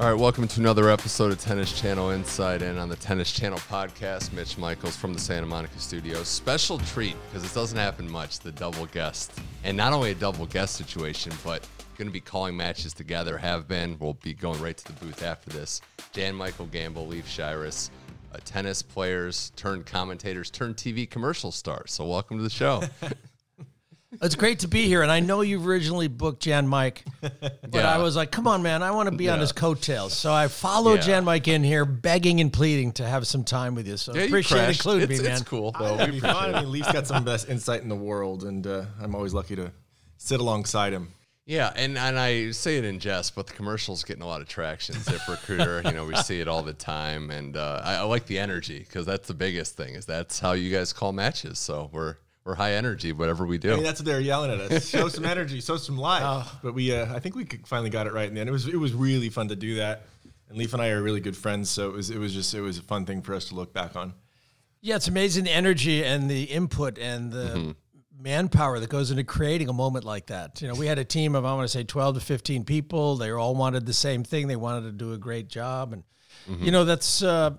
All right, welcome to another episode of Tennis Channel Inside In on the Tennis Channel podcast. Mitch Michals from the Santa Monica studios. Special treat because it doesn't happen much, the double guest. And not only a double guest situation, but going to be calling matches together, have been. We'll be going right to the booth after this. Jan Michael Gambill, Leif Shiras, uh, tennis players, turned commentators, turned TV commercial stars. So welcome to the show. It's great to be here, and I know you originally booked Jan Mike, but Yeah. I was like, "Come on, man, I want to be on his coattails." So I followed Yeah. Jan Mike in here, begging and pleading to have some time with you. So Yeah, appreciate crashed. including it's, me, man. It's cool, though. That'd We fun. I mean, Leif's got some of the best insight in the world, and uh, I'm always lucky to sit alongside him. Yeah, and, and I say it in jest, but the commercial's getting a lot of traction. Zip Recruiter, you know, we see it all the time, and uh, I, I like the energy because that's the biggest thing. Is that's how you guys call matches. So we're we're high energy, whatever we do. I mean, that's what they're yelling at us. Show some energy, show some life. But we, uh, I think we finally got it right in the end. It was, it was really fun to do that. And Leif and I are really good friends, so it was, it was just, it was a fun thing for us to look back on. Yeah, it's amazing the energy and the input and the Mm-hmm. manpower that goes into creating a moment like that. You know, we had a team of I want to say twelve to fifteen people. They all wanted the same thing. They wanted to do a great job, and Mm-hmm. you know that's uh,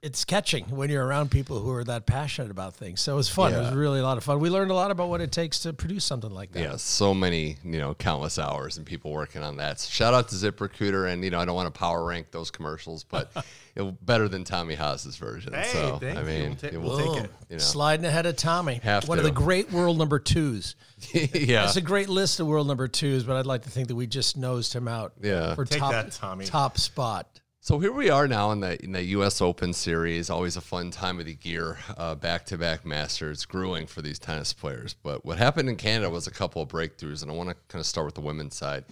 it's catching when you're around people who are that passionate about things. So it was fun. It was really a lot of fun. We learned a lot about what it takes to produce something like that. Yeah, so many, you know, countless hours and people working on that. So shout out to ZipRecruiter, and you know, I don't want to power rank those commercials, but it, better than Tommy Haas's version. so I mean, We'll, ta- it we'll will- take it. you know, Sliding ahead of Tommy. Have One to. of the great world number twos. yeah, That's a great list of world number twos, but I'd like to think that we just nosed him out. Yeah. For Take top, that, Tommy. Top spot. So here we are now in the in the U.S. Open series. Always a fun time of the year. Back to back Masters, grueling for these tennis players. But what happened in Canada was a couple of breakthroughs, and I want to kind of start with the women's side.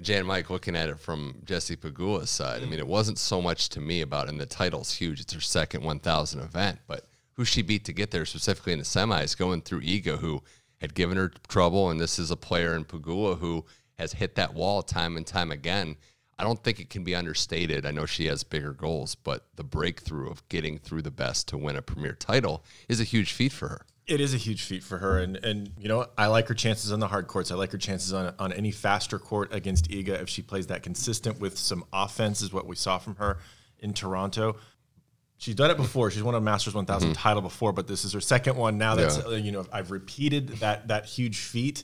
Jan Mike looking at it from Jesse Pegula's side. I mean, it wasn't so much to me about, and the title's huge. It's her second 1,000 event, but who she beat to get there, specifically in the semis, going through Iga, who had given her trouble, and this is a player in Pegula who has hit that wall time and time again. I don't think it can be understated. I know she has bigger goals, but the breakthrough of getting through the best to win a premier title is a huge feat for her. It is a huge feat for her, and and you know I like her chances on the hard courts. I like her chances on on any faster court against Iga if she plays that consistent with some offense is what we saw from her in Toronto. She's done it before. She's won a Masters 1000 title before, but this is her second one. Now that's Mm-hmm. Yeah. you know I've repeated that that huge feat.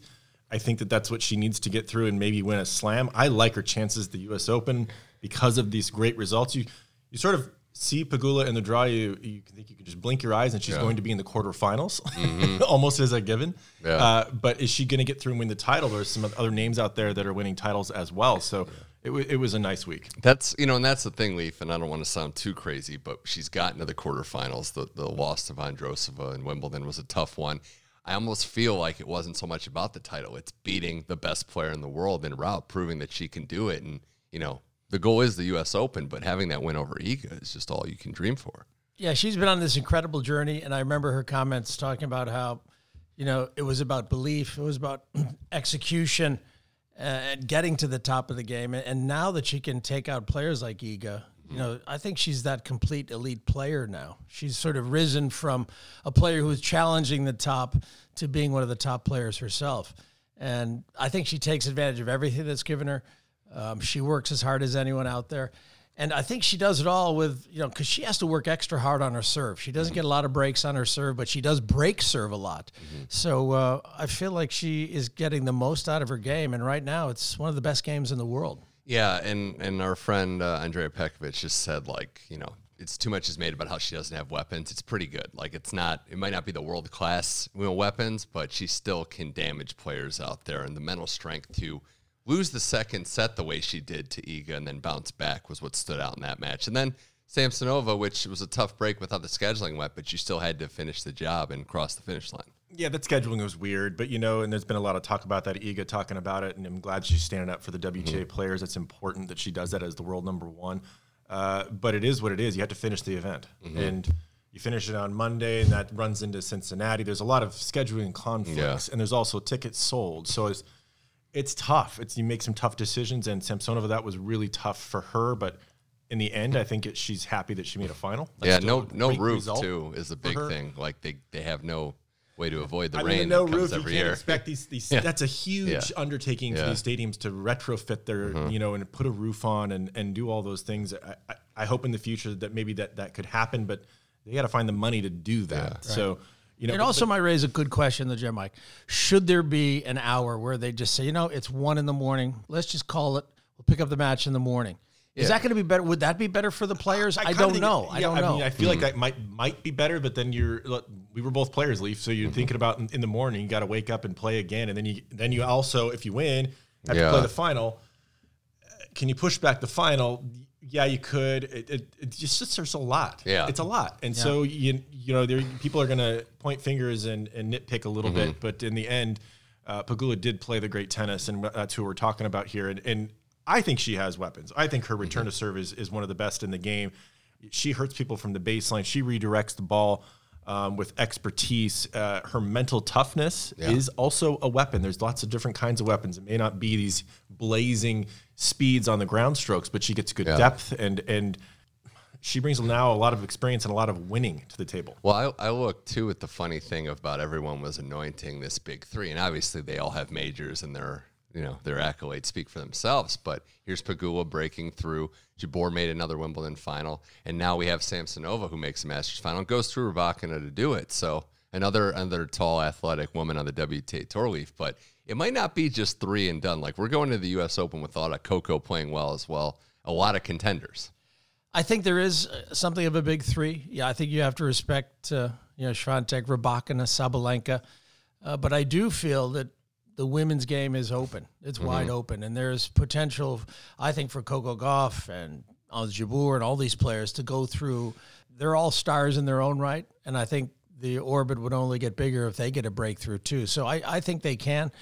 I think that that's what she needs to get through and maybe win a slam. I like her chances at the U.S. Open because of these great results. You you sort of see Pegula in the draw. You you think you can just blink your eyes and she's going to be in the quarterfinals, almost as a given. Mm-hmm. Yeah. Uh, but is she going to get through and win the title? There's some other names out there that are winning titles as well. So it, wa it was a nice week. That's you know, and that's the thing, Leif. And I don't want to sound too crazy, but she's gotten to the quarterfinals. The the loss to Vondrousova in Wimbledon was a tough one. I almost feel like it wasn't so much about the title; it's beating the best player in the world en route, proving that she can do it. And you know, the goal is the U.S. Open, but having that win over Iga is just all you can dream for. Yeah, she's been on this incredible journey, and I remember her comments talking about how, you know, it was about belief, it was about execution, uh, and getting to the top of the game. And now that she can take out players like Iga, you know, I think she's that complete elite player now. She's sort of risen from a player who's challenging the top to being one of the top players herself. And I think she takes advantage of everything that's given her. Um, she works as hard as anyone out there. And I think she does it all with, you know, because she has to work extra hard on her serve. She doesn't get a lot of breaks on her serve, but she does break serve a lot. So uh, I feel like she is getting the most out of her game. And right now, it's one of the best games in the world. Yeah, and and our friend uh, Andrea Petkovic just said like you know it's too much is made about how she doesn't have weapons. It's pretty good. Like it's not. It might not be the world class you know, weapons, but she still can damage players out there, and the mental strength to lose the second set the way she did to Iga and then bounce back was what stood out in that match. And then Samsonova, which was a tough break with how the scheduling went, but you still had to finish the job and cross the finish line. Yeah, that scheduling was weird, but you know, and there's been a lot of talk about that. Iga talking about it, and I'm glad she's standing up for the WTA mm-hmm. players. It's important that she does that as the world number one. Uh, but it is what it is. You have to finish the event, mm-hmm. and you finish it on Monday, and that runs into Cincinnati. There's a lot of scheduling conflicts, yeah. and there's also tickets sold. So it's it's tough. It's you make some tough decisions, and Samsonova that was really tough for her, but in the end, I think it, she's happy that she made a final. That's yeah, no, no roof too is a big thing. Like they, they have no way to avoid the I rain. Mean, no roof. You can't year. expect these. these yeah. That's a huge yeah. undertaking yeah. for these stadiums to retrofit their, mm-hmm. you know, and put a roof on and, and do all those things. I, I, I, hope in the future that maybe that that could happen, but they got to find the money to do that. Right. So. You know, it also but, might raise a good question, the Jan Mike. Should there be an hour where they just say, you know, it's one in the morning. Let's just call it. We'll pick up the match in the morning. Yeah. Is that going to be better? Would that be better for the players? I, I don't know. It, yeah, I don't know. I mean, I feel mm-hmm. like that might might be better, but then you're we were both players, Leif. So you're mm-hmm. thinking about in, in, the morning, you got to wake up and play again, and then you then you also, if you win, have yeah. to play the final. Can you push back the final? Yeah, you could. It, it, it just there's a lot. Yeah, it's a lot, and yeah. so you you know there people are going to point fingers and, and nitpick a little mm-hmm. bit, but in the end. Uh, Pegula did play the great tennis, and that's who we're talking about here. And, and I think she has weapons. I think her return mm-hmm. to serve is, is one of the best in the game. She hurts people from the baseline. She redirects the ball um, with expertise. Uh, her mental toughness yeah. is also a weapon. There's lots of different kinds of weapons. It may not be these blazing speeds on the ground strokes, but she gets good yeah. depth and and she brings now a lot of experience and a lot of winning to the table. Well, I, I look too at the funny thing about everyone was anointing this big three, and obviously they all have majors and they're you know their accolades speak for themselves. But here's Pegula breaking through. Jabeur made another Wimbledon final, and now we have Samsonova who makes a Masters final and goes through Rybakina to do it. So another another tall, athletic woman on the WTA Tour Leif. But it might not be just three and done. Like we're going to the U.S. Open with a lot of Coco playing well as well. A lot of contenders. I think there is uh, something of a big three. Yeah, I think you have to respect, uh, you know, Swiatek, Rybakina, Sabalenka. Uh, but I do feel that the women's game is open. It's mm-hmm. wide open, and there's potential, I think, for Coco Gauff and Ons Jabeur and all these players to go through. They're all stars in their own right, and I think the orbit would only get bigger if they get a breakthrough too. So I, I think they can,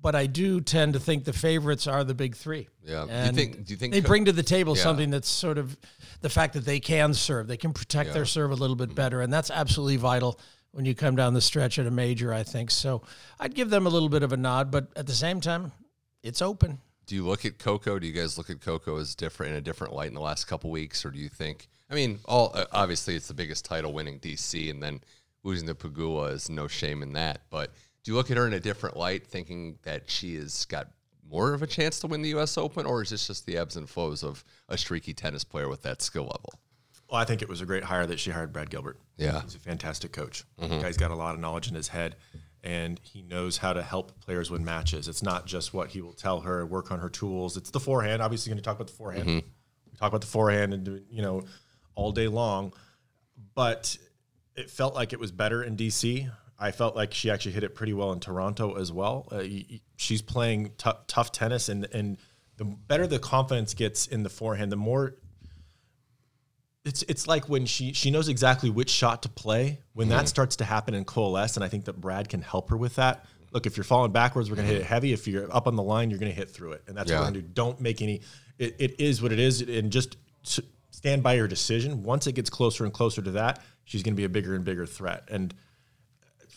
but I do tend to think the favorites are the big three. Yeah. And do you think? Do you think they Co- bring to the table yeah. something that's sort of the fact that they can serve, they can protect yeah. their serve a little bit mm-hmm. better, and that's absolutely vital when you come down the stretch at a major, I think. So I'd give them a little bit of a nod, but at the same time, it's open. Do you look at Coco? Do you guys look at Coco as different in a different light in the last couple weeks, or do you think? I mean, all uh, obviously it's the biggest title winning DC, and then losing to Pegula is no shame in that. But do you look at her in a different light, thinking that she has got more of a chance to win the U.S. Open, or is this just the ebbs and flows of a streaky tennis player with that skill level? Well, I think it was a great hire that she hired Brad Gilbert. Yeah. He's a fantastic coach. Mm-hmm. guy's got a lot of knowledge in his head and he knows how to help players win matches. It's not just what he will tell her, work on her tools. It's the forehand. Obviously, going to talk about the forehand. Mm-hmm. We talk about the forehand and you know all day long, but it felt like it was better in DC. I felt like she actually hit it pretty well in Toronto as well. Uh, she's playing t- tough tennis, and and the better the confidence gets in the forehand, the more it's it's like when she she knows exactly which shot to play when mm-hmm. that starts to happen and coalesce and i think that brad can help her with that look if you're falling backwards we're going to hit it heavy if you're up on the line you're going to hit through it and that's yeah. what we're going to do don't make any it, it is what it is and just stand by your decision once it gets closer and closer to that she's going to be a bigger and bigger threat and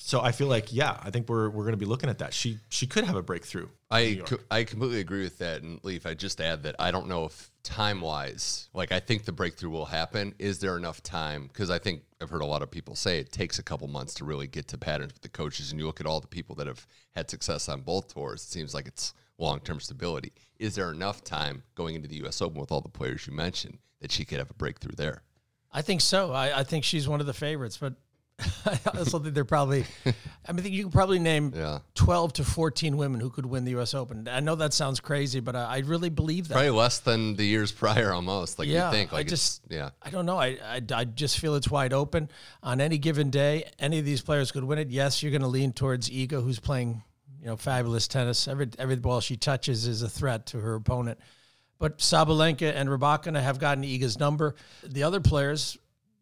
so I feel like yeah, I think we're we're going to be looking at that. She she could have a breakthrough. I co- I completely agree with that. And Leif, I just add that I don't know if time wise, like I think the breakthrough will happen. Is there enough time? Because I think I've heard a lot of people say it takes a couple months to really get to patterns with the coaches. And you look at all the people that have had success on both tours, it seems like it's long term stability. Is there enough time going into the U.S. Open with all the players you mentioned that she could have a breakthrough there? I think so. I, I think she's one of the favorites, but I also think they're probably. I mean, you can probably name yeah. twelve to fourteen women who could win the U.S. Open. I know that sounds crazy, but I, I really believe that. Probably less than the years prior, almost. Like yeah, you think. Like I just, yeah. I don't know. I, I, I just feel it's wide open on any given day. Any of these players could win it. Yes, you're going to lean towards Iga, who's playing, you know, fabulous tennis. Every every ball she touches is a threat to her opponent. But Sabalenka and Rybakina have gotten Iga's number. The other players,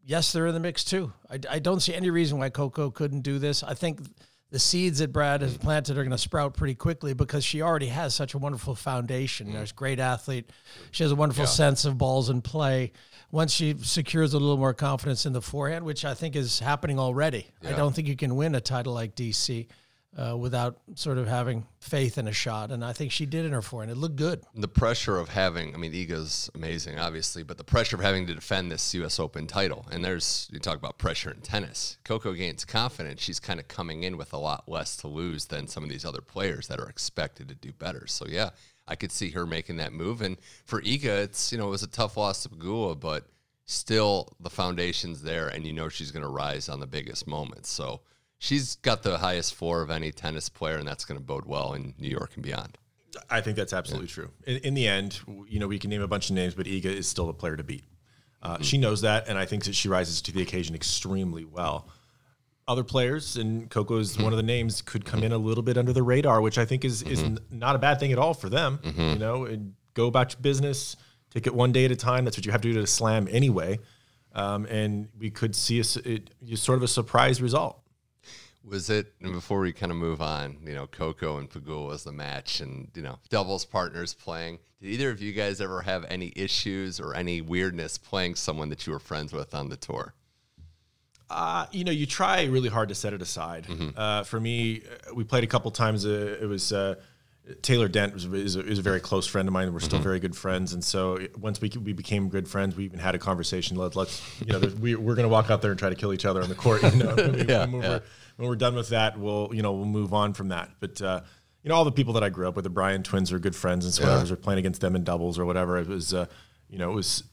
yes, they're in the mix too. I, I don't see any reason why Coco couldn't do this. I think the seeds that Brad has planted are going to sprout pretty quickly because she already has such a wonderful foundation. Mm. There's a great athlete. She has a wonderful sense of balls in play. Once she secures a little more confidence in the forehand, which I think is happening already, I don't think you can win a title like DC uh, without sort of having faith in a shot. And I think she did in her forehand. It looked good. the pressure of having, I mean, Iga's amazing, obviously, but the pressure of having to defend this U.S. Open title, and there's, you talk about pressure in tennis. Coco gains confidence. She's kind of coming in with a lot less to lose than some of these other players that are expected to do better. So, yeah, I could see her making that move. And for Iga, it's, you know, it was a tough loss to Pegula, but still the foundation's there, and you know she's going to rise on the biggest moments. So, she's got the highest four of any tennis player, and that's going to bode well in New York and beyond. I think that's absolutely true. In, in the end, you know, we can name a bunch of names, but Iga is still the player to beat. Uh, She knows that, and I think that she rises to the occasion extremely well. Other players, and Coco is one of the names, could come in a little bit under the radar, which I think is is n- not a bad thing at all for them. You know, and go about your business, take it one day at a time. That's what you have to do to slam anyway. Um, and we could see a, it, sort of a surprise result. Was it and before we kind of move on? You know, Coco and Pegula was the match, and you know, doubles partners playing. Did either of you guys ever have any issues or any weirdness playing someone that you were friends with on the tour? Uh, you know, you try really hard to set it aside. Uh, for me, uh, we played a couple times. Uh, it was uh, Taylor Dent was, is, a, is a very close friend of mine. We're still very good friends, and so once we we became good friends, we even had a conversation. Let, let's you know, we, we're going to walk out there and try to kill each other on the court. You know, when, we, Yeah, when, yeah. We're, when we're done with that, we'll you know we'll move on from that. But uh, you know, all the people that I grew up with, the Bryan twins are good friends, and so whenever we're playing against them in doubles or whatever, it was uh, you know it was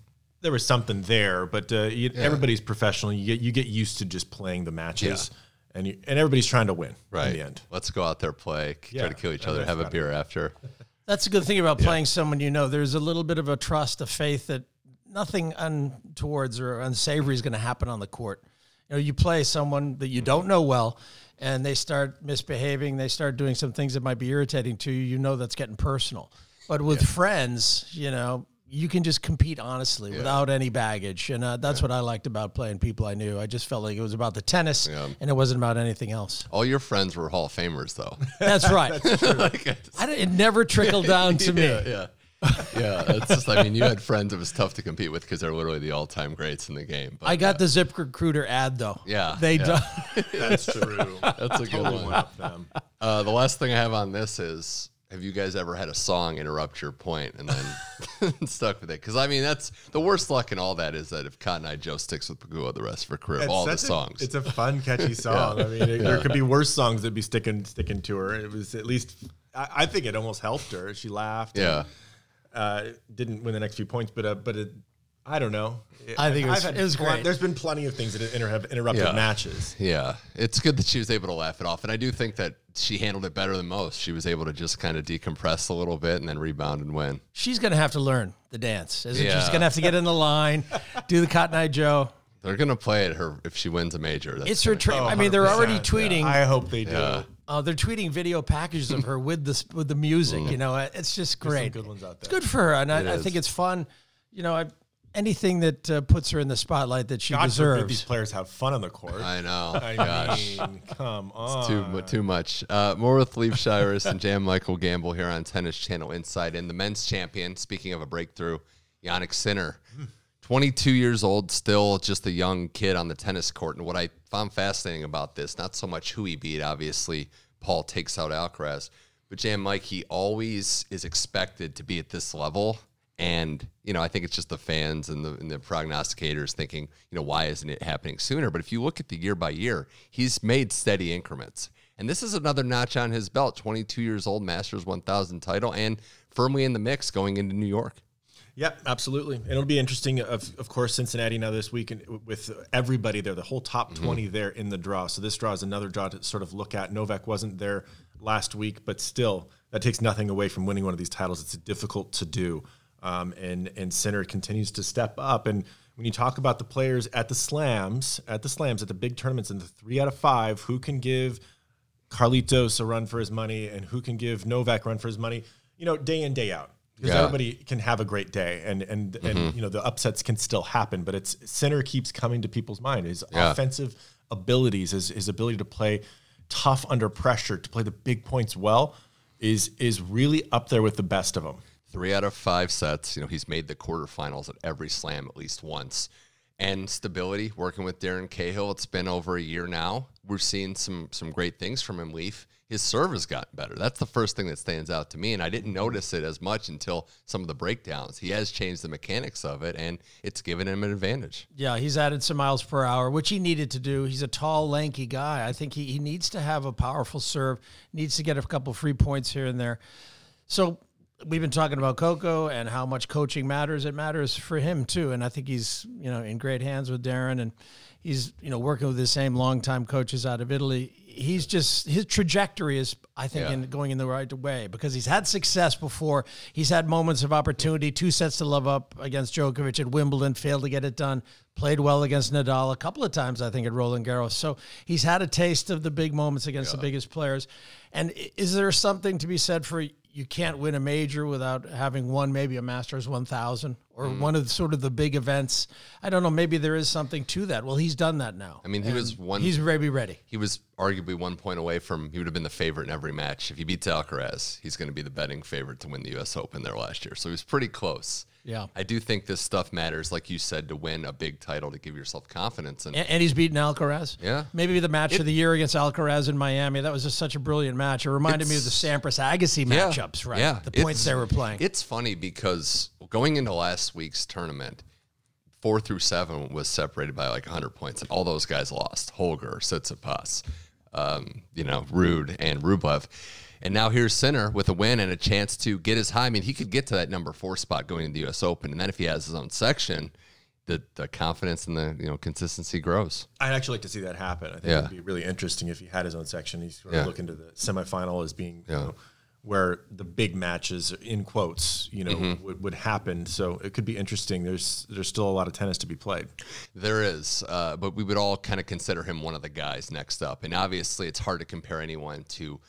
there was something there, but uh, you, everybody's professional. You get you get used to just playing the matches, and you, and everybody's trying to win Right. in the end. Let's go out there, play, Yeah, try to kill each other, have a about beer after. That's a good thing about playing someone you know. There's a little bit of a trust, a faith that nothing untowards or unsavory is going to happen on the court. You know, you play someone that you don't know well, and they start misbehaving. They start doing some things that might be irritating to you. You know that's getting personal. But with friends, you know, you can just compete honestly without any baggage, and uh, that's what I liked about playing people I knew. I just felt like it was about the tennis, and it wasn't about anything else. All your friends were Hall of Famers, though. That's right. I didn't, it never trickled down to me. yeah, yeah. Yeah, it's just. I mean, you had friends it was tough to compete with because they're literally the all-time greats in the game. But I got the Zip Recruiter ad though. Yeah, they yeah. do. That's true. that's a good one. up them. Uh, the last thing I have on this is have you guys ever had a song interrupt your point and then stuck with it? Because I mean, that's the worst luck in all that is that if Cotton Eye Joe sticks with Pegula the rest of her career, all the such a- songs. it's a fun, catchy song. I mean, it, there could be worse songs that be sticking sticking to her. It was at least. I, I think it almost helped her. She laughed. and, yeah. uh, didn't win the next few points, but uh, but it, I don't know. I think it was- had it was great. There's been plenty of things that inter- have interrupted Yeah. matches. Yeah, it's good that she was able to laugh it off, and I do think that she handled it better than most. She was able to just kind of decompress a little bit and then rebound and win. She's gonna have to learn the dance, isn't she? She's Yeah. gonna have to get in the line, do the Cotton Eye Joe. They're gonna play it her if she wins a major. That's It's her. gonna- Tra- I mean, they're already 100%, tweeting. yeah. I hope they do. Yeah. Uh, they're tweeting video packages of her with the with the music. You know, it's just great. good ones out It's there. good for her, and I, I think it's fun. You know, I, anything that uh, puts her in the spotlight that she God forbid these players have fun on the court. I know. I Gosh. mean, come on. too mu- too much. Uh, more with Leif Shiras and Jan Michael Gambill here on Tennis Channel Inside. And the men's champion, speaking of a breakthrough, Jannik Sinner, 22 years old, still just a young kid on the tennis court. And what I found fascinating about this, not so much who he beat, obviously, Paul takes out Alcaraz, but Jan Mike, he always is expected to be at this level. And, you know, I think it's just the fans and the, and the prognosticators thinking, you know, why isn't it happening sooner? But if you look at the year by year, he's made steady increments. And this is another notch on his belt 22 years old, Masters 1000 title, and firmly in the mix going into New York. Yep, absolutely. And it'll be interesting. Of, of course, Cincinnati now this week and with everybody there, the whole top mm-hmm. 20 there in the draw. So this draw is another draw to sort of look at. Novak wasn't there last week, but still, that takes nothing away from winning one of these titles. It's difficult to do. Um, and and Sinner continues to step up. And when you talk about the players at the slams, at the slams, at the big tournaments, in the three out of five, who can give Carlitos a run for his money and who can give Novak a run for his money, you know, day in, day out. because Yeah. everybody can have a great day and and and you know the upsets can still happen, but it's Sinner keeps coming to people's mind. His Yeah. offensive abilities, his his ability to play tough under pressure, to play the big points well, is is really up there with the best of them. Three out of five sets. You know, he's made the quarterfinals at every slam at least once. And stability, working with Darren Cahill. It's been over a year now. We're seeing some some great things from him, Leif. His serve has gotten better. That's the first thing that stands out to me. And I didn't notice it as much until some of the breakdowns. He has changed the mechanics of it, and it's given him an advantage. Yeah, he's added some miles per hour, which he needed to do. He's a tall, lanky guy. I think he, he needs to have a powerful serve, needs to get a couple free points here and there. So we've been talking about Coco and how much coaching matters. It matters for him too. And I think he's, you know, in great hands with Darren and he's, you know, working with the same longtime coaches out of Italy. He's just his trajectory is, I think, Yeah. in going in the right way because he's had success before. He's had moments of opportunity, two sets to love up against Djokovic at Wimbledon, failed to get it done. Played well against Nadal a couple of times, I think, at Roland Garros. So he's had a taste of the big moments against the biggest players. And is there something to be said for you can't win a major without having won maybe a Masters 1000 or Mm. one of the, sort of the big events? I don't know. Maybe there is something to that. Well, he's done that now. I mean, he was one. He's maybe ready. he was arguably one point away from he would have been the favorite in every match. If he beats Alcaraz, he's going to be the betting favorite to win the U.S. Open there last year. So he was pretty close. Yeah. I do think this stuff matters, like you said, to win a big title to give yourself confidence. And And, and he's beaten Alcaraz. Yeah. Maybe the match of the year against Alcaraz in Miami. That was just such a brilliant match. It reminded me of the Sampras Agassi Yeah, matchups, right? Yeah, The points they were playing. It's funny because going into last week's tournament, four through seven was separated by like 100 points, and all those guys lost. Holger, Tsitsipas, um, you know, Ruud, and Rublev. And now here's Sinner with a win and a chance to get his high. I mean, he could get to that number four spot going into the U.S. Open, and then if he has his own section, the the confidence and the you know consistency grows. I'd actually like to see that happen. I think Yeah. it'd be really interesting if he had his own section. He's sort Yeah. of looking to the semifinal as being, you know, where the big matches, in quotes, you know, Mm-hmm. would, would happen. So it could be interesting. There's there's still a lot of tennis to be played. There is, uh, but we would all kind of consider him one of the guys next up. And obviously, it's hard to compare anyone to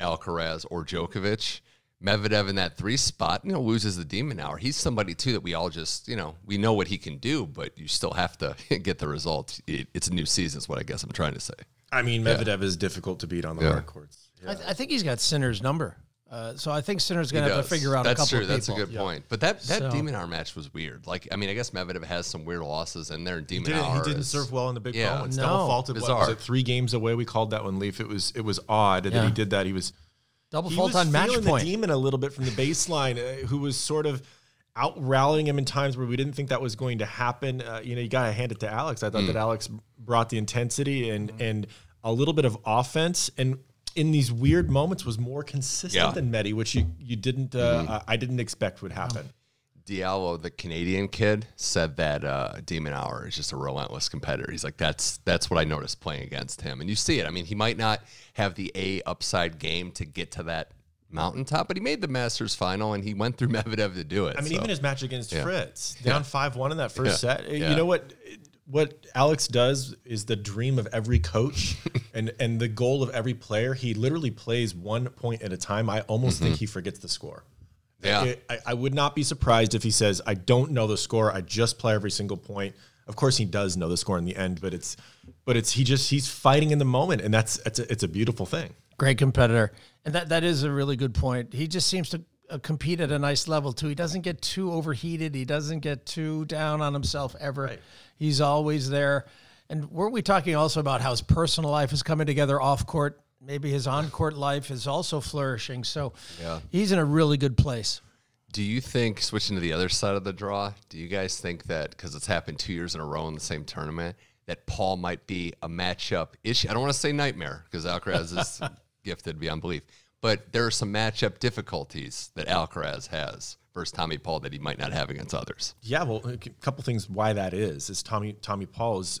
Alcaraz or Djokovic. Medvedev in that three spot, you know, loses the de Minaur. He's somebody too that we all just, you know, we know what he can do, but you still have to get the result. It, it's a new season, is what I guess I'm trying to say. I mean, Medvedev is difficult to beat on the Yeah. hard courts. I, I think he's got Sinner's number. Uh, so I think Sinner's going to have to figure out That's a couple true. of That's a people. good point. But that that So- demon hour match was weird. Like, I mean, I guess Medvedev has some weird losses in there. And He demon didn't, hour he didn't is- serve well in the big Yeah. ball. It's No. double faulted. What, was it three games away? We called that one Leif. It was it was odd that he did that. He was Double he fault was on match point. the demon a little bit from the baseline, uh, who was sort of out rallying him in times where we didn't think that was going to happen. Uh, you know, you got to hand it to Alex. I thought that Alex brought the intensity and and a little bit of offense, and in these weird moments was more consistent Yeah. than Medi, which you you didn't uh, I I didn't expect would happen. Diallo, the Canadian kid, said that uh, De Minaur is just a relentless competitor. He's like, that's that's what I noticed playing against him, and you see it. I mean, he might not have the A upside game to get to that mountaintop, but he made the Masters final, and he went through Medvedev to do it. I mean, so. even his match against Yeah. Fritz, down five one in that first Yeah. set. You know what? What Alex does is the dream of every coach, and and the goal of every player. He literally plays one point at a time. I almost think he forgets the score. Mm-hmm. Yeah. It- I, I would not be surprised if he says, "I don't know the score. I just play every single point." Of course, he does know the score in the end, but it's, but it's he just he's fighting in the moment, and that's it's a, it's a beautiful thing. Great competitor, and that that is a really good point. He just seems to Uh, compete at a nice level too. He doesn't get too overheated. He doesn't get too down on himself ever. He's always there. And weren't we talking also about how his personal life is coming together off court? Maybe his on court life is also flourishing. So Yeah. he's in a really good place. Do you think switching to the other side of the draw? Do you guys think that because it's happened two years in a row in the same tournament that Paul might be a matchup issue? I don't want to say nightmare because Alcaraz is gifted beyond belief, but there are some matchup difficulties that Alcaraz has versus Tommy Paul that he might not have against others. Yeah, well, a couple things why that is is Tommy Tommy Paul is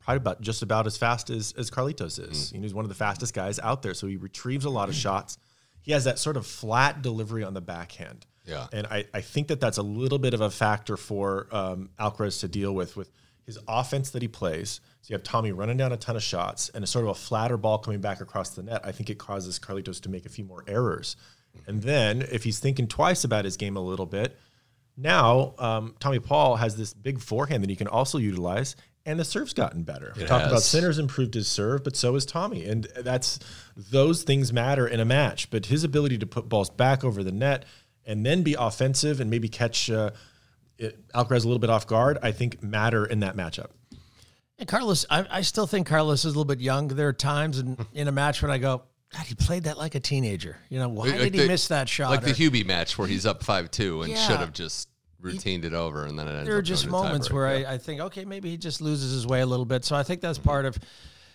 probably about just about as fast as as Carlitos Mm. is. You know, he's one of the fastest guys out there, so he retrieves a lot of shots. He has that sort of flat delivery on the backhand. Yeah. and I, I think that that's a little bit of a factor for um, Alcaraz to deal with with his offense that he plays. So you have Tommy running down a ton of shots and a sort of a flatter ball coming back across the net. I think it causes Carlitos to make a few more errors. And then if he's thinking twice about his game a little bit, now um, Tommy Paul has this big forehand that he can also utilize, and the serve's gotten better. We talked about. Sinner's improved his serve, but so has Tommy, and that's those things matter in a match. But his ability to put balls back over the net and then be offensive and maybe catch uh, it, Alcaraz a little bit off guard, I think matter in that matchup. And Carlos, I, I still think Carlos is a little bit young. There are times in, in a match when I go, God, he played that like a teenager. You know, why Like did he the- miss that shot? Like the Hubi match where he's up five two and Yeah. should have just routined it over, and then it there are just moments where Yeah. I, I think, okay, maybe he just loses his way a little bit. So I think that's mm-hmm. part of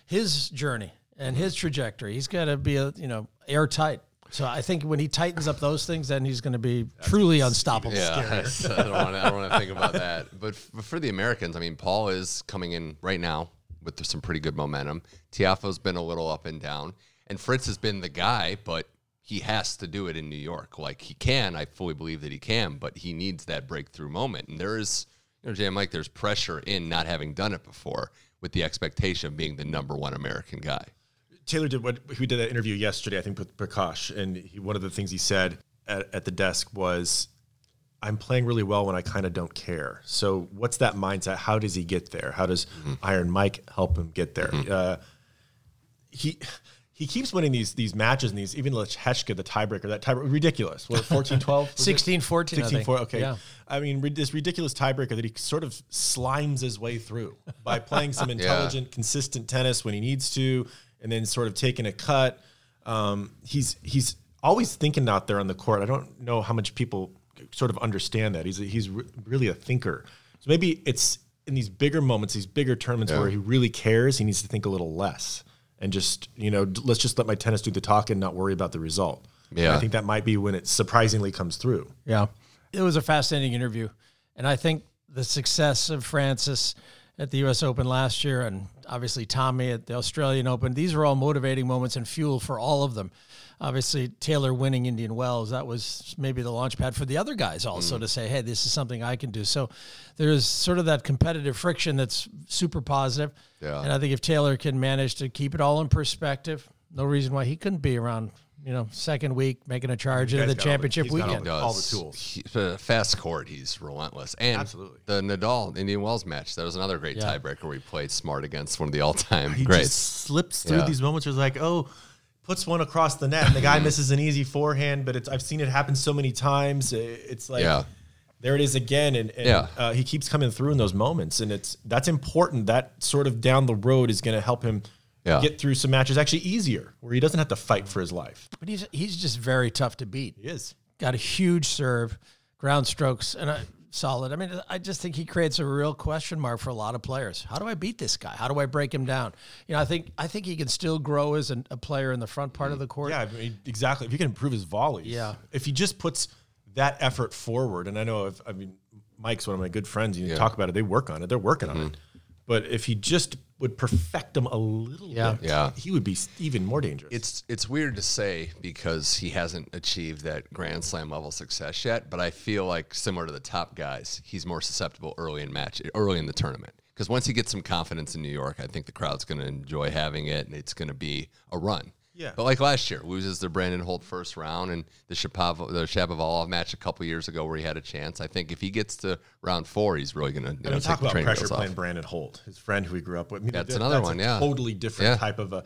his journey and his mm-hmm. trajectory. He's got to be, a, you know, airtight. So I think when he tightens up those things, then he's going to be truly unstoppable. Yeah, I don't want to. I don't want to think about that. But f- for the Americans, I mean, Paul is coming in right now with some pretty good momentum. Tiafoe's been a little up and down, and Fritz has been the guy, but he has to do it in New York. Like he can, I fully believe that he can, but he needs that breakthrough moment. And there is, you know, Jay and Mike, there's pressure in not having done it before, with the expectation of being the number one American guy. Taylor did what we did that interview yesterday, I think, with Prakash, and he, one of the things he said at, at the desk was, "I'm playing really well when I kind of don't care." So, what's that mindset? How does he get there? How does Iron Mike help him get there? Uh, he he keeps winning these these matches and these even Lehecka, the tiebreaker, that tiebreaker, ridiculous. What 14 12? 16 14. 16 4 okay Yeah. i mean re- this ridiculous tiebreaker that he sort of slimes his way through by playing some intelligent consistent tennis when he needs to and then sort of taking a cut. Um, he's he's always thinking out there on the court. I don't know how much people sort of understand that. He's a, he's re- really a thinker. So maybe it's in these bigger moments these bigger tournaments where he really cares he needs to think a little less and just you know d- let's just let my tennis do the talking not worry about the result. And Yeah. i think that might be when it surprisingly comes through. Yeah. It was a fascinating interview. And I think the success of Frances at the US Open last year and obviously Tommy at the Australian Open, these are all motivating moments and fuel for all of them. Obviously, Taylor winning Indian Wells, that was maybe the launch pad for the other guys also mm. to say, hey, this is something I can do. So there's sort of that competitive friction that's super positive. Yeah. And I think if Taylor can manage to keep it all in perspective, no reason why he couldn't be around, you know, second week making a charge into the got all the- championship he's got all weekend. the- does. all the tools. He, uh, fast court, he's relentless. And Absolutely. the Nadal Indian Wells match, that was another great Yeah. tiebreaker where he played smart against one of the all-time he greats. just slips through Yeah. these moments where it's like, oh, puts one across the net and the guy misses an easy forehand, but it's I've seen it happen so many times. Uh, It's like Yeah. there it is again, and, and Yeah. uh, he keeps coming through in those moments, and it's that's important. That sort of down the road is going to help him Yeah. get through some matches actually easier, where he doesn't have to fight for his life. But he's he's just very tough to beat. He is. Got a huge serve, ground strokes, and a solid. I mean, I just think he creates a real question mark for a lot of players. How do I beat this guy? How do I break him down? You know, I think I think he can still grow as an, a player in the front part of the court. Yeah, I mean, exactly. If he can improve his volleys, Yeah. If he just puts that effort forward, and I know if I mean Mike's one of my good friends. You talk about it; they work on it. They're working on it. Hmm. But if he just would perfect him a little Yeah. bit, Yeah. he would be even more dangerous. It's it's weird to say because he hasn't achieved that Grand Slam level success yet, but I feel like similar to the top guys, he's more susceptible early in match early in the tournament. Because once he gets some confidence in New York, I think the crowd's going to enjoy having it, and it's going to be a run. Yeah. But like last year, loses the Brandon Holt first round, and the Shapovalov, the Shapovalov match a couple years ago where he had a chance. I think if he gets to round four, he's really going to you know, take talk the about pressure wheels off. playing Brandon Holt, his friend who he grew up with. I mean, That's that- another a one, yeah. totally different Yeah. type of a.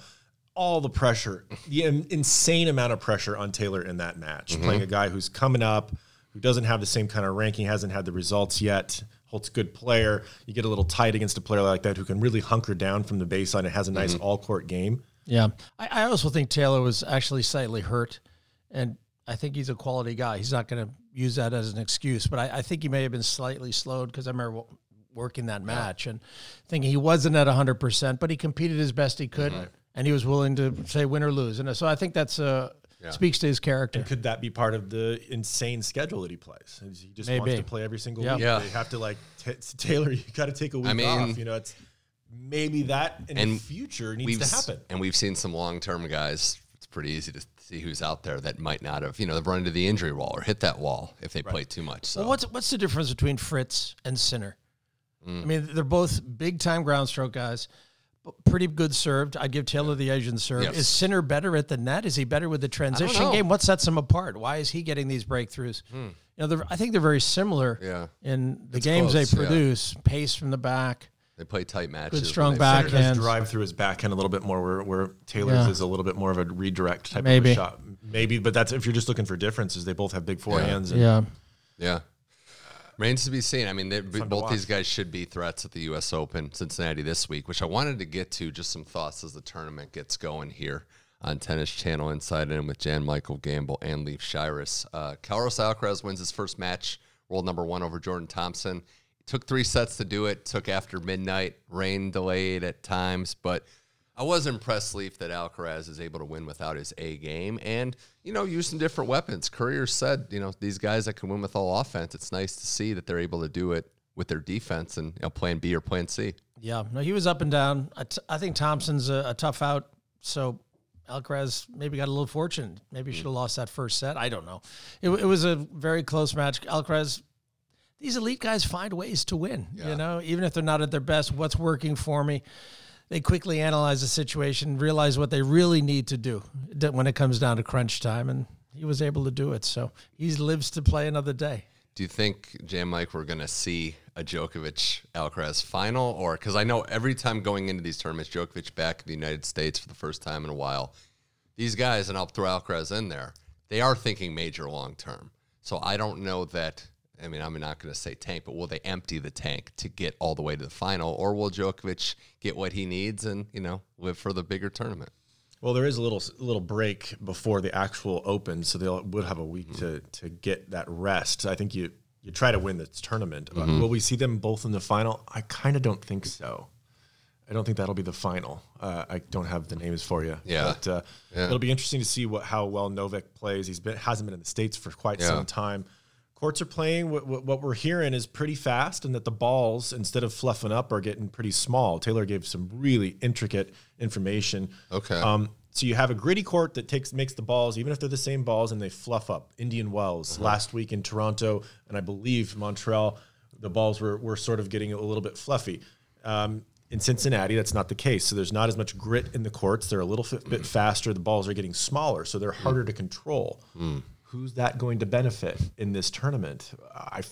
All the pressure, the insane amount of pressure on Taylor in that match, Mm-hmm. playing a guy who's coming up, who doesn't have the same kind of ranking, hasn't had the results yet. Holt's a good player. You get a little tight against a player like that who can really hunker down from the baseline and has a nice Mm-hmm. all court game. Yeah. I, I also think Taylor was actually slightly hurt, and I think he's a quality guy. He's not going to use that as an excuse, but I, I think he may have been slightly slowed because I remember working that match and thinking he wasn't at 100%, but he competed as best he could, and he was willing to say win or lose. And so I think that's uh, speaks to his character. And Could that be part of the insane schedule that he plays? He just wants to play every single Yeah. week. Yeah. They have to like t- Taylor. You got to take a week mean- off. You know, it's maybe that in the future needs we've to happen. And we've seen some long term guys. It's pretty easy to see who's out there that might not have, you know, they've run into the injury wall or hit that wall if they play too much. So Well, what's what's the difference between Fritz and Sinner? Mm. I mean, they're both big time ground stroke guys, pretty good served. I'd give Taylor the Asian serve. Yes. Is Sinner better at the net? Is he better with the transition game? What sets him apart? Why is he getting these breakthroughs? You know, I think they're very similar. Yeah. in the games close, they yeah. produce. Pace from the back. They play tight matches. when strong they- back. Center does backhands. drive through his backhand a little bit more, where, where Taylor's Yeah. is a little bit more of a redirect type Maybe. of a shot. Maybe, but that's if you're just looking for differences. They both have big forehands. and Yeah. Yeah. Remains to be seen. I mean, they, both these guys should be threats at the U.S. Open Cincinnati this week, which I wanted to get to. Just some thoughts as the tournament gets going here on Tennis Channel Inside In with Jan Michael Gambill and Leif Shiras. Uh, Carlos Alcaraz wins his first match, world number one over Jordan Thompson. Took three sets to do it. Took after midnight. Rain delayed at times, but I was impressed, Leif, that Alcaraz is able to win without his A game and, you know, use some different weapons. Courier said, you know, these guys that can win with all offense, it's nice to see that they're able to do it with their defense and you know, plan B or plan C. Yeah, no, he was up and down. I, t- I think Thompson's a, a tough out, so Alcaraz maybe got a little fortunate. Maybe hmm. should have lost that first set. I don't know. It, it was a very close match. Alcaraz, these elite guys find ways to win. You know, even if they're not at their best, what's working for me? They quickly analyze the situation, realize what they really need to do when it comes down to crunch time, and he was able to do it. So he lives to play another day. Do you think, Jan Mike, we're going to see a Djokovic Alcaraz final? Or because I know every time going into these tournaments, Djokovic back in the United States for the first time in a while, these guys, and I'll throw Alcaraz in there, they are thinking major long term. So I don't know that. I mean, I'm not going to say tank, but will they empty the tank to get all the way to the final, or will Djokovic get what he needs and you know live for the bigger tournament? Well, there is a little little break before the actual Open, so they would have a week to to get that rest. I think you you try to win this tournament. Uh, will we see them both in the final? I kind of don't think so. I don't think that'll be the final. Uh, I don't have the names for you. Yeah. but uh, it'll be interesting to see what how well Novak plays. He's been hasn't been in the states for quite Yeah. some time. Courts are playing. What, what, what we're hearing is pretty fast, and that the balls, instead of fluffing up, are getting pretty small. Taylor gave some really intricate information. Okay. Um, so you have a gritty court that takes makes the balls, even if they're the same balls, and they fluff up. Indian Wells Uh-huh. last week in Toronto, and I believe Montreal, the balls were were sort of getting a little bit fluffy. Um, in Cincinnati, that's not the case. So there's not as much grit in the courts. They're a little fi- Mm. bit faster. The balls are getting smaller, so they're harder to control. Mm. Who's that going to benefit in this tournament? I,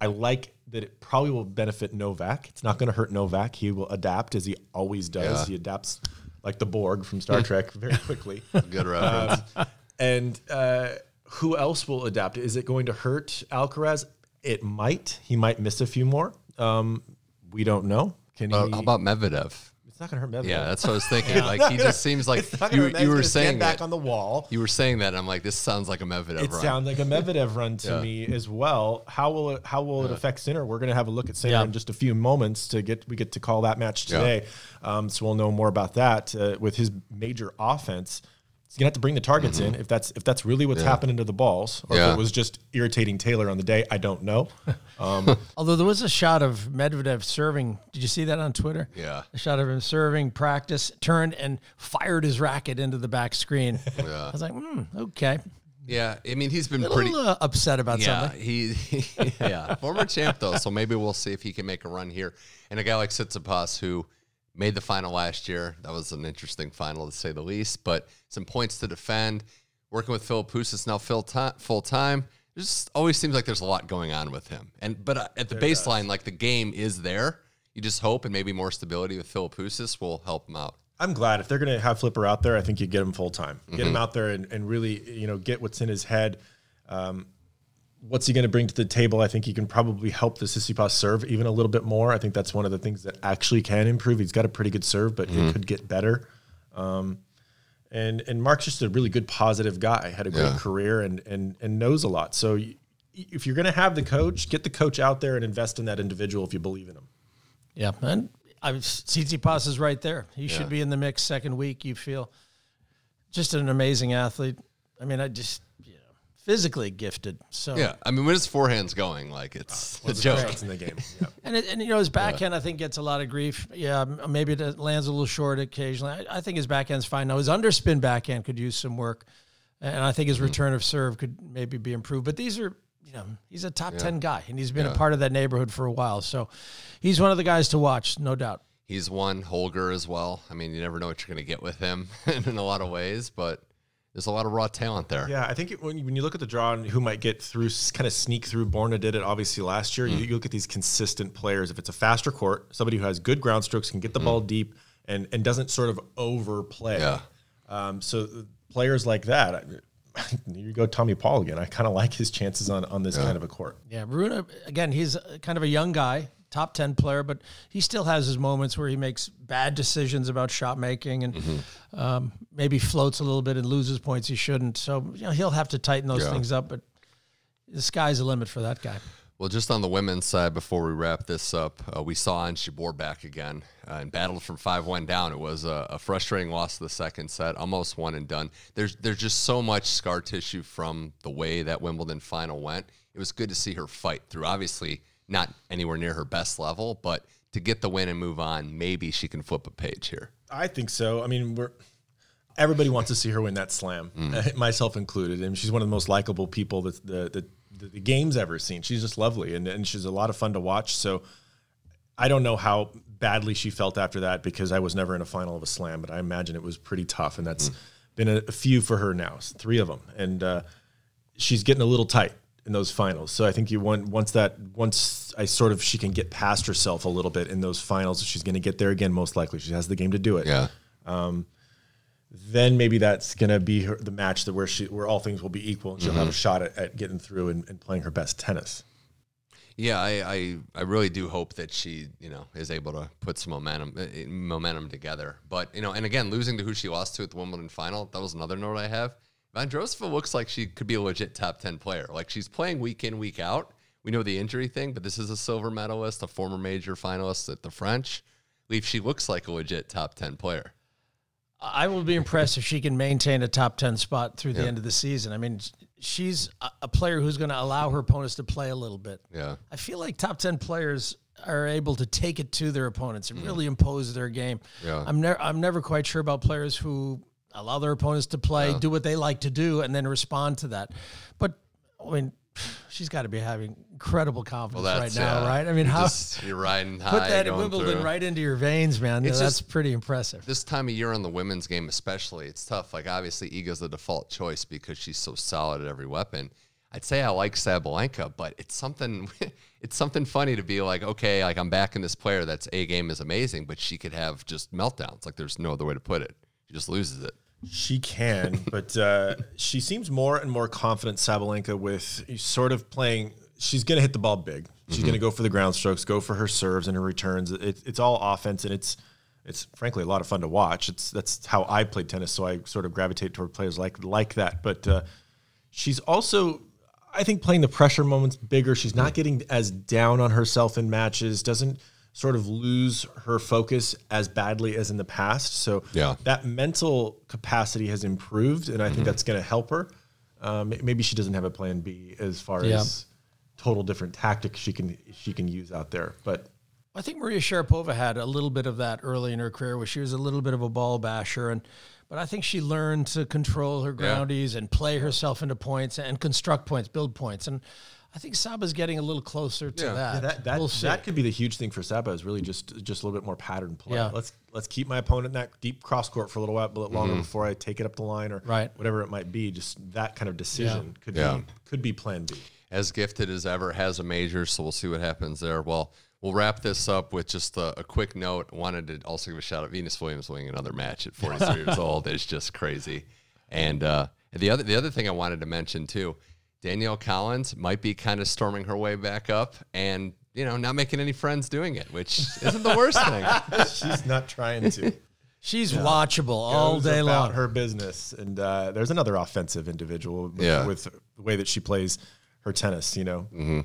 I like that it probably will benefit Novak. It's not going to hurt Novak. He will adapt as he always does. Yeah. He adapts like the Borg from Star Trek very quickly. Good reference. And uh, who else will adapt? Is it going to hurt Alcaraz? It might. He might miss a few more. Um, we don't know. Can he? Uh, how about Medvedev? It's not going to hurt Medvedev. Yeah, that's what I was thinking. Like he just seems like you, gonna hurt Medvedev. you were He's gonna saying stand back that. on the wall. You were saying that. and I'm like, this sounds like a Medvedev It run. sounds like a Medvedev run to Yeah. me as well. How will it how will it affect Sinner? We're going to have a look at Sinner Yeah. in just a few moments to get we get to call that match Yeah. today. Um, so we'll know more about that uh, with his major offense. He's gonna have to bring the targets in if that's if that's really what's happening to the balls, or if Mm-hmm. It was just irritating Taylor on the day. I don't know. Although there was a shot of Medvedev serving. Did you see that on Twitter? Yeah. A shot of him serving, practice, turned and fired his racket into the back screen. Yeah. I was like, hmm, okay. yeah, I mean, he's been A pretty. uh, upset about Yeah, something. he, yeah, former champ though, so maybe we'll see if he can make a run here. And a guy like Tsitsipas who made the final last year, that was an interesting final to say the least. But some points to defend. Working with Philippoussis now full time. Full time. Just always seems like there's a lot going on with him. And but uh, at the baseline, like the game is there. You just hope and maybe more stability with Philippoussis will help him out. I'm glad if they're going to have Flipper out there, I think you get him full time. Get Mm-hmm. him out there and, and really, you know, get what's in his head. Um, what's he going to bring to the table? I think he can probably help the Tsitsipas serve even a little bit more. I think that's one of the things that actually can improve. He's got a pretty good serve, but Mm-hmm. it could get better. Um, and and Mark's just a really good, positive guy. Had a great Yeah. career and and and knows a lot. So y- if you're going to have the coach, get the coach out there and invest in that individual if you believe in him. Yeah, and I Tsitsipas is right there. He Yeah. should be in the mix second week. You feel just an amazing athlete. I mean, I just you know, physically gifted. So Yeah, I mean, when his forehand's going, like it's uh, a joke. That's in the game. Yeah. And, it, and you know his backhand, I think, gets a lot of grief. Yeah, m- maybe it lands a little short occasionally. I, I think his backhand's fine. Now his underspin backhand could use some work, and I think his mm-hmm. return of serve could maybe be improved. But these are, you know, he's a top ten guy, and he's been a part of that neighborhood for a while. So he's one of the guys to watch, no doubt. He's one Holger as well. I mean, you never know what you're going to get with him in a lot of ways, but there's a lot of raw talent there. Yeah, I think it, when, you, when you look at the draw and who might get through, kind of sneak through. Borna did it obviously last year. Mm. You, you, look at these consistent players. If it's a faster court, somebody who has good ground strokes can get the mm. ball deep and and doesn't sort of overplay. Yeah. Um, so players like that. Here you go, Tommy Paul again. I kind of like his chances on on this yeah. kind of a court. Yeah, Rune again. He's kind of a young guy top 10 player, but he still has his moments where he makes bad decisions about shot making and mm-hmm. um, maybe floats a little bit and loses points he shouldn't. So, you know, he'll have to tighten those yeah. things up, but the sky's the limit for that guy. Well, just on the women's side, before we wrap this up, uh, we saw Jabeur back again uh, and battled from 5 1 down. It was a, a, frustrating loss to the second set, almost one and done. There's, there's just so much scar tissue from the way that Wimbledon final went. It was good to see her fight through. Obviously, not anywhere near her best level, but to get the win and move on, maybe she can flip a page here. I think so. I mean, we're everybody wants to see her win that slam, mm. myself included. And she's one of the most likable people that the, the, the game's ever seen. She's just lovely and, and she's a lot of fun to watch. So I don't know how badly she felt after that because I was never in a final of a slam, but I imagine it was pretty tough. And that's mm. been a, a, few for her now, three of them. And uh, she's getting a little tight in those finals. So I think you want once that once I sort of she can get past herself a little bit in those finals, she's going to get there again. Most likely, she has the game to do it. Yeah. Um, then maybe that's going to be her, the match that where she where all things will be equal and she'll mm-hmm. have a shot at, at getting through and, and, playing her best tennis. Yeah, I, I, I really do hope that she you know is able to put some momentum uh, momentum together. But you know, and again, losing to who she lost to at the Wimbledon final, that was another note I have Vondrousova looks like she could be a legit top 10 player. Like she's playing week in, week out. We know the injury thing, but this is a silver medalist, a former major finalist at the French. Leif, she looks like a legit top 10 player. I will be impressed if she can maintain a top 10 spot through the end of the season. I mean, she's a player who's going to allow her opponents to play a little bit. Yeah. I feel like top 10 players are able to take it to their opponents and mm. really impose their game. Yeah. I'm never I'm never quite sure about players who allow their opponents to play, yeah. do what they like to do, and then respond to that. But I mean, she's got to be having incredible confidence well, right now, right? I mean, you're how just, you're riding high, put that Wimbledon through. right into your veins, man. It's that's just, pretty impressive. This time of year on the women's game, especially, it's tough. Like obviously, Iga's the default choice because she's so solid at every weapon. I'd say I like Sabalenka, but it's something it's something funny to be like, okay, like I'm backing this player that's a game is amazing, but she could have just meltdowns. Like there's no other way to put it. She just loses it. She can, but uh, she seems more and more confident, Sabalenka, with sort of playing. She's going to hit the ball big. She's mm-hmm. going to go for the ground strokes, go for her serves and her returns. It, it's all offense, and it's it's frankly a lot of fun to watch. It's that's how I played tennis, so I sort of gravitate toward players like like that. But uh, she's also, I think, playing the pressure moments bigger. She's not getting as down on herself in matches. Doesn't sort of lose her focus as badly as in the past. So yeah. that mental capacity has improved, and I think mm-hmm. that's going to help her. Um, maybe she doesn't have a plan B as far yeah. as total different tactics she can she can use out there, but. I think Maria Sharapova had a little bit of that early in her career, where she was a little bit of a ball basher, and but I think she learned to control her groundies yeah. and play herself into points and construct points, build points, and I think Saba's getting a little closer to yeah. that. Yeah, that that, we'll that could be the huge thing for Saba is really just just a little bit more pattern play. Yeah. Let's let's keep my opponent in that deep cross court for a little while, bit longer mm-hmm. before I take it up the line or right. whatever it might be. Just that kind of decision could be could be plan B. As gifted as ever has a major, so we'll see what happens there. Well, we'll wrap this up with just a, a quick note. Wanted to also give a shout out Venus Williams winning another match at 43 years old. It's just crazy. And uh, the other the other thing I wanted to mention too Danielle Collins might be kind of storming her way back up and, you know, not making any friends doing it, which isn't the worst thing. She's not trying to. She's yeah. watchable all Goes day long. Her business, and uh, there's another offensive individual with, yeah. with, the way that she plays her tennis. You know, mm-hmm.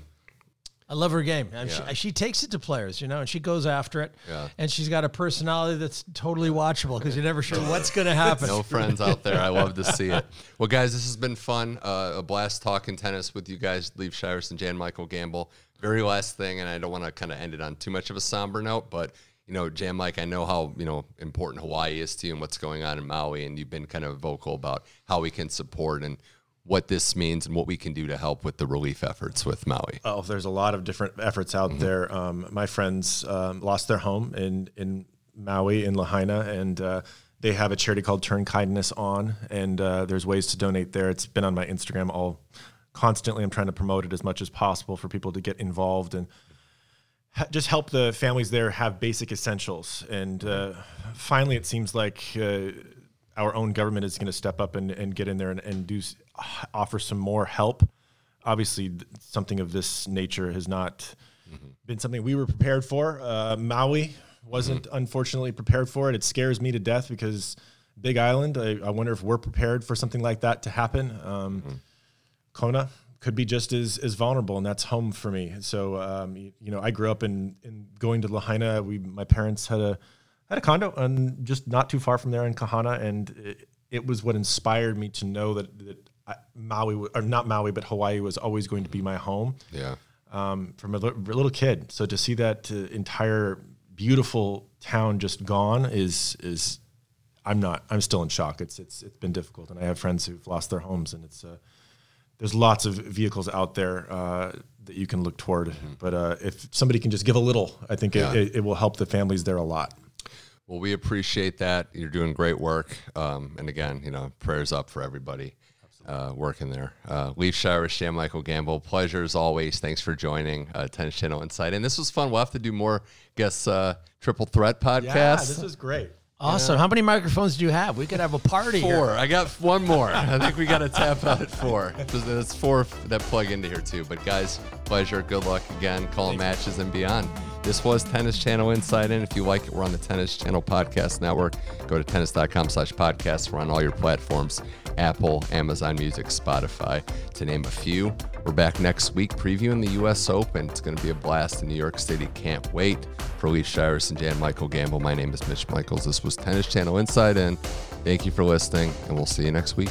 I love her game. Yeah. She, she, takes it to players, you know, and she goes after it. Yeah. And she's got a personality that's totally watchable because you're never sure what's going to happen. no friends out there. I love to see it. Well, guys, this has been fun. Uh, a blast talking tennis with you guys, Leif and Jan Michael Gambill. Very last thing, and I don't want to kind of end it on too much of a somber note, but you know, Jan Mike, I know how you know important Hawaii is to you and what's going on in Maui, and you've been kind of vocal about how we can support and what this means and what we can do to help with the relief efforts with Maui. Oh, there's a lot of different efforts out mm-hmm. there. Um, my friends um, lost their home in in Maui in Lahaina, and uh, they have a charity called Turn Kindness On, and uh, there's ways to donate there. It's been on my Instagram all constantly. I'm trying to promote it as much as possible for people to get involved and just help the families there have basic essentials. And uh, finally, it seems like uh, our own government is going to step up and, and get in there and, and do offer some more help. Obviously, something of this nature has not been something we were prepared for. Uh, Maui wasn't unfortunately prepared for it. It scares me to death because Big Island. I, I wonder if we're prepared for something like that to happen. Um, Kona could be just as, as vulnerable, and that's home for me. So, um, you, you know, I grew up in, in going to Lahaina. We, my parents had a had a condo, and just not too far from there in Kahana, and it, it was what inspired me to know that, that I, Maui, or not Maui, but Hawaii was always going to be my home Yeah. um, from a little kid. So to see that uh, entire beautiful town just gone is is I'm not I'm still in shock. It's it's it's been difficult, and I have friends who've lost their homes, and it's uh, there's lots of vehicles out there uh, that you can look toward. But uh, if somebody can just give a little, I think Yeah. it, it, it will help the families there a lot. Well, we appreciate that. You're doing great work. Um, and again, you know, prayers up for everybody uh, working there. Uh, Leif Shiras, Jan Michael Gambill, pleasure as always. Thanks for joining uh, Tennis Channel Insight. And this was fun. We'll have to do more guest uh, triple threat podcasts. This is great. Awesome. How many microphones do you have? We could have a party. here. Four. I got one more. I think we got to tap out at four. So There's four that plug into here too. But guys, pleasure. Good luck again. Calling matches and beyond. This was Tennis Channel Inside In. If you like it, we're on the Tennis Channel Podcast Network. Go to tennis.com slash podcast. We're on all your platforms Apple, Amazon Music, Spotify, to name a few. We're back next week previewing the U.S. Open. It's going to be a blast in New York City. Can't wait. For Leif Shiras and Jan Michael Gambill, my name is Mitch Michals. This was Tennis Channel Inside In. Thank you for listening, and we'll see you next week.